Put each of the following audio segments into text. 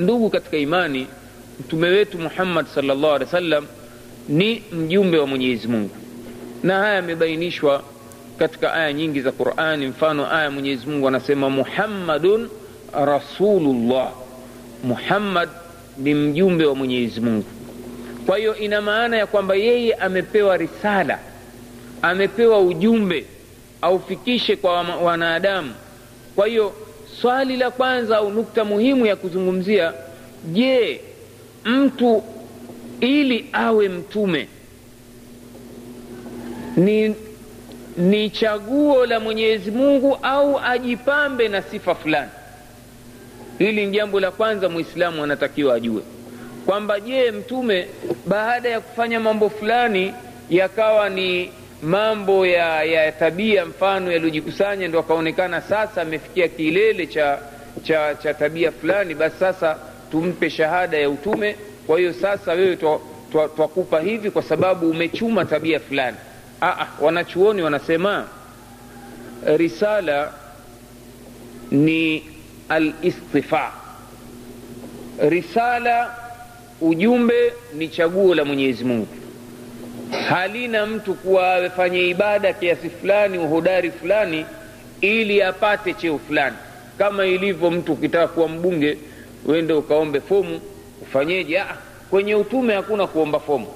Ndugu katika imani, mtume wetu Muhammad sallallahu alaihi wasallam ni mjumbe wa Mwenyezi Mungu, na haya yamebainishwa katika aya nyingi za Qur'ani. Mfano, aya Mwenyezi Mungu anasema Muhammadun rasulullah, Muhammad ni mjumbe wa Mwenyezi Mungu. Kwa hiyo ina maana ya kwamba yeye amepewa risala, amepewa ujumbe aufikishe kwa wanadamu. Kwa hiyo swali la kwanza au nukta muhimu ya kuzungumzia, je, mtu ili awe mtume ni, ni chaguo la Mwenyezi Mungu au ajipambe na sifa fulani? Hili ni jambo la kwanza mwislamu anatakiwa ajue kwamba, je, mtume baada ya kufanya mambo fulani yakawa ni mambo ya, ya tabia mfano yaliyojikusanya ndo akaonekana sasa amefikia kilele cha, cha, cha tabia fulani, basi sasa tumpe shahada ya utume. Kwa hiyo sasa wewe twakupa hivi kwa sababu umechuma tabia fulani. Aa, wanachuoni wanasema risala ni alistifa. Risala, ujumbe ni chaguo la Mwenyezi Mungu halina mtu kuwa afanye ibada kiasi fulani uhodari fulani ili apate cheo fulani, kama ilivyo mtu ukitaka kuwa mbunge uende ukaombe fomu ufanyeje? Ah, kwenye utume hakuna kuomba fomu,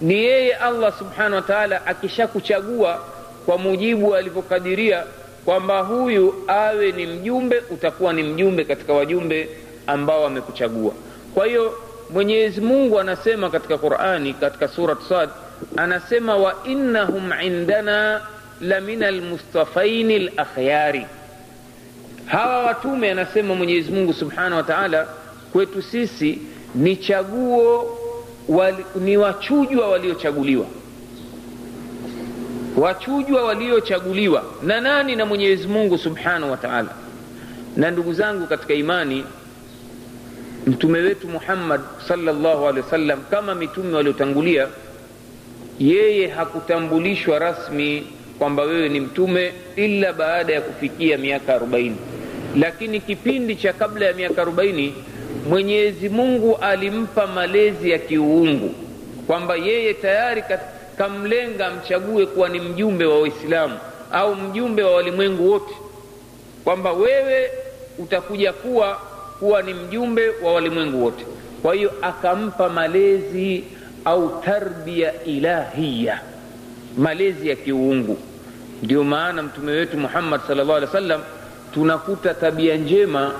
ni yeye Allah subhanahu wa ta'ala akishakuchagua kwa mujibu alivyokadiria kwamba huyu awe ni mjumbe, utakuwa ni mjumbe katika wajumbe ambao amekuchagua. Kwa hiyo Mwenyezi Mungu anasema katika Qur'ani, katika surat Sad anasema wa innahum indana la min almustafaini lakhyari, hawa watume, anasema Mwenyezi Mungu subhanahu wa taala, kwetu sisi ni chaguo wali, ni wachujwa waliochaguliwa, wachujwa waliochaguliwa na nani? Na Mwenyezi Mungu subhanahu wa taala. Na ndugu zangu katika imani, mtume wetu Muhammad sallallahu alaihi wasallam kama mitume waliotangulia yeye hakutambulishwa rasmi kwamba wewe ni mtume ila baada ya kufikia miaka arobaini, lakini kipindi cha kabla ya miaka arobaini Mwenyezi Mungu alimpa malezi ya kiuungu kwamba yeye tayari kamlenga amchague kuwa ni mjumbe wa Waislamu au mjumbe wa walimwengu wote, kwamba wewe utakuja kuwa kuwa ni mjumbe wa walimwengu wote. Kwa hiyo akampa malezi au tarbia ilahiya, malezi ya kiuungu. Ndio maana mtume wetu Muhammad sallallahu alaihi wasallam tunakuta tabia njema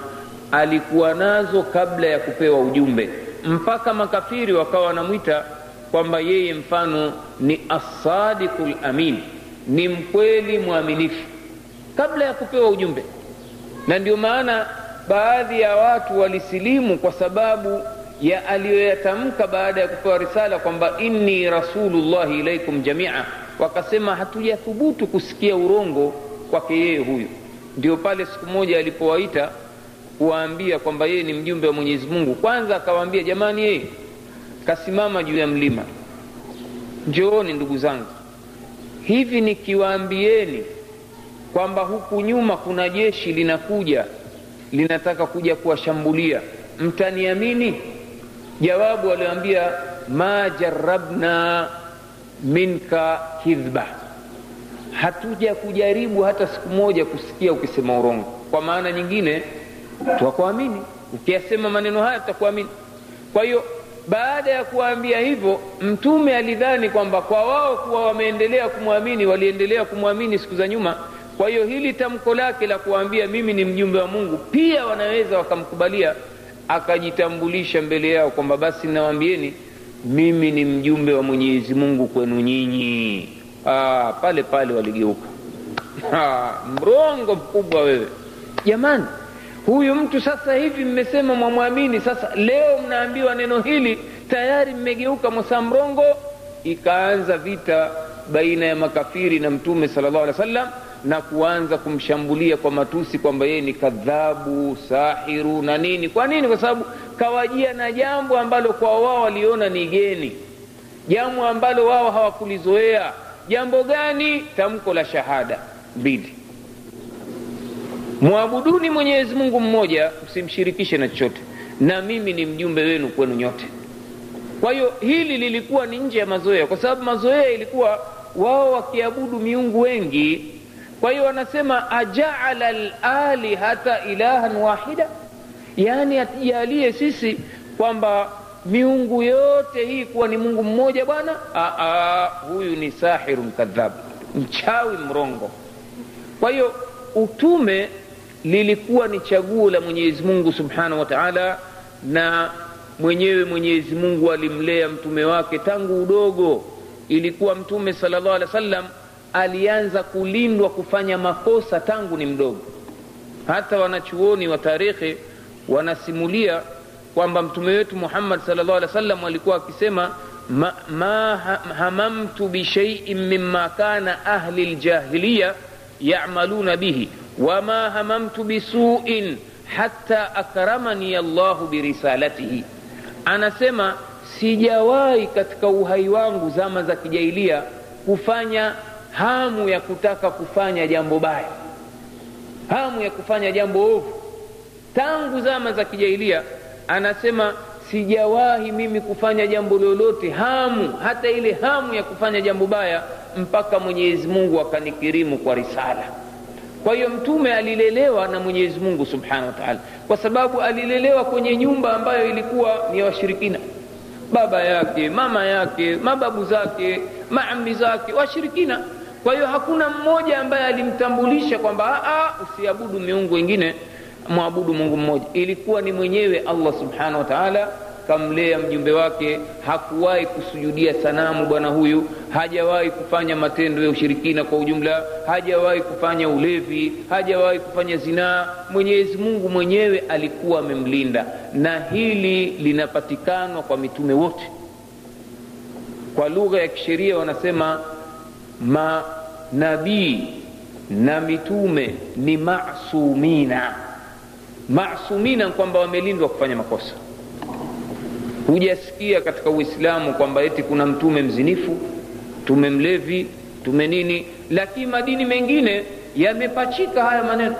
alikuwa nazo kabla ya kupewa ujumbe, mpaka makafiri wakawa wanamwita kwamba yeye mfano ni as-sadiqul amin, ni mkweli mwaminifu kabla ya kupewa ujumbe. Na ndio maana baadhi ya watu walisilimu kwa sababu ya aliyoyatamka baada ya kupewa risala kwamba inni rasulullahi ilaikum jamia, wakasema hatujathubutu kusikia urongo kwake yeye huyu. Ndio pale siku moja alipowaita kuwaambia kwamba yeye ni mjumbe wa Mwenyezi Mungu, kwanza akawaambia jamani, yeye kasimama juu ya mlima, njooni ndugu zangu, hivi nikiwaambieni kwamba huku nyuma kuna jeshi linakuja linataka kuja kuwashambulia, mtaniamini? Jawabu walioambia ma jarabna minka kidhba, hatuja kujaribu hata siku moja kusikia ukisema urongo. Kwa maana nyingine, twakuamini ukiyasema maneno haya tutakuamini. Kwa hiyo baada ya kuwaambia hivyo, Mtume alidhani kwamba kwa wao kuwa wameendelea kumwamini, waliendelea kumwamini siku za nyuma. Kwa hiyo hili tamko lake la kuwaambia mimi ni mjumbe wa Mungu pia wanaweza wakamkubalia akajitambulisha mbele yao kwamba basi nawaambieni mimi ni mjumbe wa Mwenyezi Mungu kwenu nyinyi. Ah, pale pale waligeuka. Mrongo mkubwa wewe jamani! Huyu mtu sasa hivi mmesema mwamwamini, sasa leo mnaambiwa neno hili tayari mmegeuka mwasa mrongo. Ikaanza vita baina ya makafiri na Mtume sallallahu alaihi wasallam na kuanza kumshambulia kwa matusi kwamba yeye ni kadhabu, sahiru na nini. Kwa nini? Kwa sababu kawajia na jambo ambalo kwa wao waliona ni geni, jambo ambalo wao hawakulizoea. Jambo gani? Tamko la shahada mbili. mwabuduni mwenyezi mungu mmoja msimshirikishe na chochote na mimi ni mjumbe wenu kwenu nyote kwa hiyo hili lilikuwa ni nje ya mazoea kwa sababu mazoea ilikuwa wao wakiabudu miungu wengi kwa hiyo wanasema ajaala lalihata ilahan wahida? Yaani atujalie sisi kwamba miungu yote hii kuwa ni mungu mmoja bwana? Huyu ni sahirun kadhab mchawi mrongo. Kwa hiyo utume lilikuwa ni chaguo la mwenyezi mungu subhanahu wa taala na mwenyewe mwenyezi mungu alimlea mtume wake tangu udogo. Ilikuwa mtume sala llah alehi wa sallam alianza kulindwa kufanya makosa tangu ni mdogo. Hata wanachuoni wa tarikhi wanasimulia kwamba mtume wetu muhammad sallallahu alaihi wasallam alikuwa akisema ma, ma hamamtu bishaiin mimma kana ahli ljahiliya yamaluna bihi wama hamamtu bisuin hata akramani allahu birisalatihi anasema sijawahi katika uhai wangu zama za kijahilia kufanya hamu ya kutaka kufanya jambo baya. Hamu ya kufanya jambo ovu. Tangu zama za kijailia anasema sijawahi mimi kufanya jambo lolote hamu hata ile hamu ya kufanya jambo baya mpaka mwenyezi mungu akanikirimu kwa risala. Kwa hiyo mtume alilelewa na mwenyezi mungu subhanahu wa taala. Kwa sababu alilelewa kwenye nyumba ambayo ilikuwa ni ya washirikina. Baba yake mama yake mababu zake maambi zake washirikina kwa hiyo hakuna mmoja ambaye alimtambulisha kwamba usiabudu miungu wengine mwabudu mungu mmoja. Ilikuwa ni mwenyewe allah subhanahu wa taala kamlea mjumbe wake. Hakuwahi kusujudia sanamu bwana huyu hajawahi kufanya matendo ya ushirikina kwa ujumla hajawahi kufanya ulevi hajawahi kufanya zinaa mwenyezi mungu mwenyewe alikuwa amemlinda na hili linapatikanwa kwa mitume wote. Kwa lugha ya kisheria wanasema manabii na mitume ni masumina masumina kwamba wamelindwa kufanya makosa. Hujasikia katika uislamu kwamba eti kuna mtume mzinifu mtume mlevi mtume nini lakini madini mengine yamepachika haya maneno.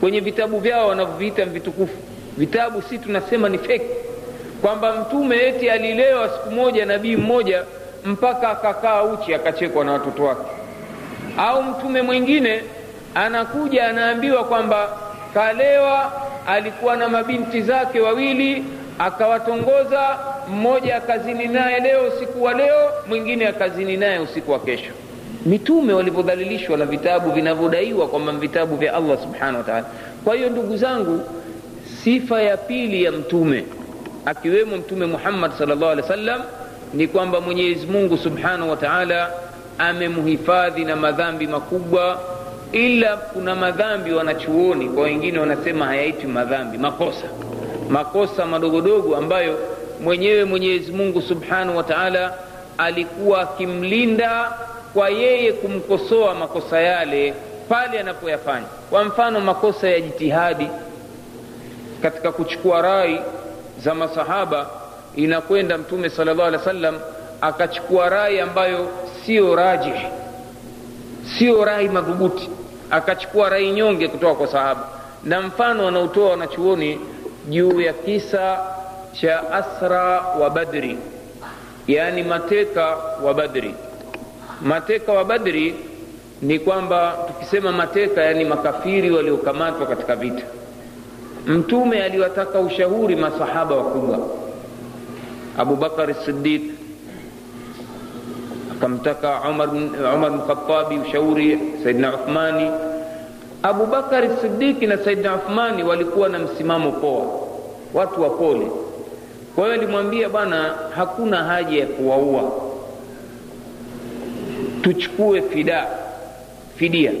Kwenye vitabu vyao wanavyoviita vitukufu. Vitabu si tunasema ni feki kwamba mtume eti alilewa siku moja nabii mmoja mpaka akakaa uchi akachekwa na watoto wake au mtume mwingine anakuja anaambiwa kwamba kalewa alikuwa na mabinti zake wawili akawatongoza mmoja akazini naye leo usiku wa leo mwingine akazini naye usiku wa kesho. Mitume walivyodhalilishwa na vitabu vinavyodaiwa kwamba vitabu vya allah subhanahu wa taala. Kwa hiyo ndugu zangu sifa ya pili ya mtume akiwemo mtume muhammad salllah alih wa sallam ni kwamba mwenyezi mungu subhanahu wa taala amemhifadhi na madhambi makubwa ila kuna madhambi wanachuoni kwa wengine wanasema hayaitwi madhambi makosa. Makosa madogodogo ambayo mwenyewe mwenyezi mungu subhanahu wa taala alikuwa akimlinda kwa yeye kumkosoa makosa yale pale anapoyafanya. Kwa mfano makosa ya jitihadi. Katika kuchukua rai za masahaba inakwenda mtume sallallahu alaihi wasallam wa sallam akachukua rai ambayo siyo rajih sio rai madhubuti akachukua rai nyonge kutoka kwa sahaba. Na mfano wanaotoa wanachuoni juu ya kisa cha asra wa badri yaani mateka wa badri. Mateka wa badri ni kwamba tukisema mateka yani makafiri waliokamatwa katika vita. Mtume aliwataka ushauri masahaba wakubwa. Abubakar sidiq akamtaka umar khatabi ushauri saidna uthmani. Abubakari sidiki na saidna uthmani walikuwa na msimamo poa. Watu wa pole. Kwa hiyo alimwambia bwana hakuna haja ya kuwaua. Tuchukue fida fidia.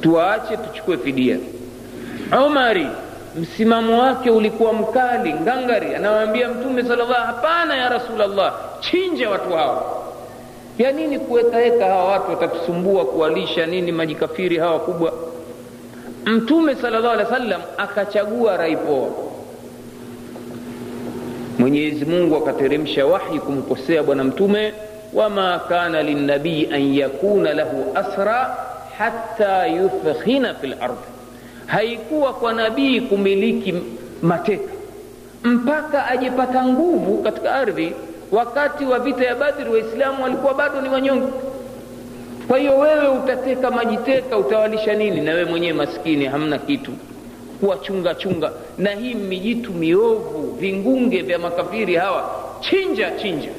Tuwaache tuchukue fidia. Umari msimamo wake ulikuwa mkali ngangari. Anawaambia mtume sala llah hapana ya rasulllah chinja watu hawa ya nini kuwekaweka hawa watu watatusumbua kuwalisha nini majikafiri hawa kubwa mtume sala llahu wasallam wa sallam akachagua rai poa. Mwenyezi mungu akateremsha wahi kumkosea bwana mtume wama kana linabii an yakuna lahu asra hata yuthkhina fi lardi haikuwa kwa nabii kumiliki mateka. Mpaka ajepata nguvu katika ardhi wakati wa vita ya badri waislamu walikuwa bado ni wanyonge. Kwa hiyo wewe utateka majiteka utawalisha nini? Na wewe mwenyewe maskini hamna kitu. Kuwachunga chunga. Na hii mijitu miovu vingunge vya makafiri hawa chinja chinja.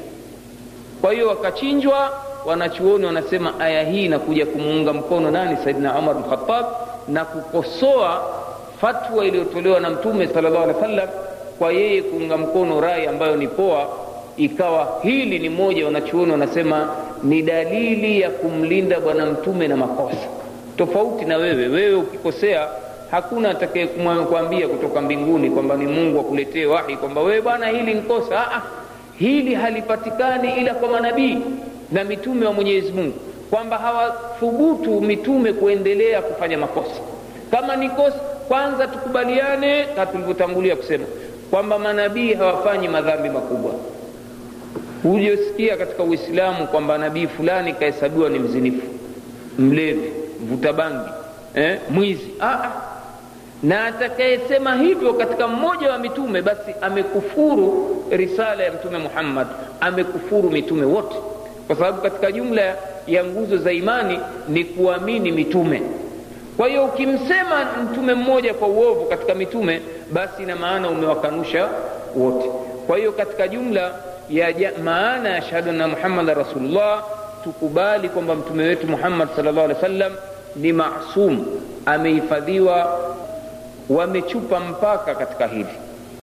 Kwa hiyo wakachinjwa wanachuoni wanasema aya hii inakuja kumuunga mkono nani? Saidina umar bnukhatab na kukosoa fatwa iliyotolewa na mtume sallallahu alaihi wasallam wa kwa yeye kuunga mkono rai ambayo ni poa ikawa hili ni moja wanachuoni wanasema ni dalili ya kumlinda bwana mtume na makosa. Tofauti na wewe wewe ukikosea hakuna atakaye kuambia kutoka mbinguni kwamba ni mungu akuletee wahi kwamba wewe bwana hili nkosa Aa, hili halipatikani ila kwa manabii na mitume wa mwenyezi mungu kwamba hawathubutu mitume kuendelea kufanya makosa. Kama ni kosa kwanza tukubaliane ka tulivyotangulia kusema kwamba manabii hawafanyi madhambi makubwa hujosikia katika uislamu kwamba nabii fulani kahesabiwa ni mzinifu mlevi mvuta bangi eh, mwizi. Ah, na atakayesema hivyo katika mmoja wa mitume basi amekufuru risala ya mtume muhammad amekufuru mitume wote. Kwa sababu katika jumla ya nguzo za imani ni kuamini mitume. Kwa hiyo ukimsema mtume mmoja kwa uovu katika mitume basi ina maana umewakanusha wote. Kwa hiyo katika jumla ya maana ya shahada na muhammad rasulullah tukubali kwamba mtume wetu muhammad salllah alih wa sallam ni masum amehifadhiwa wamechupa mpaka katika hili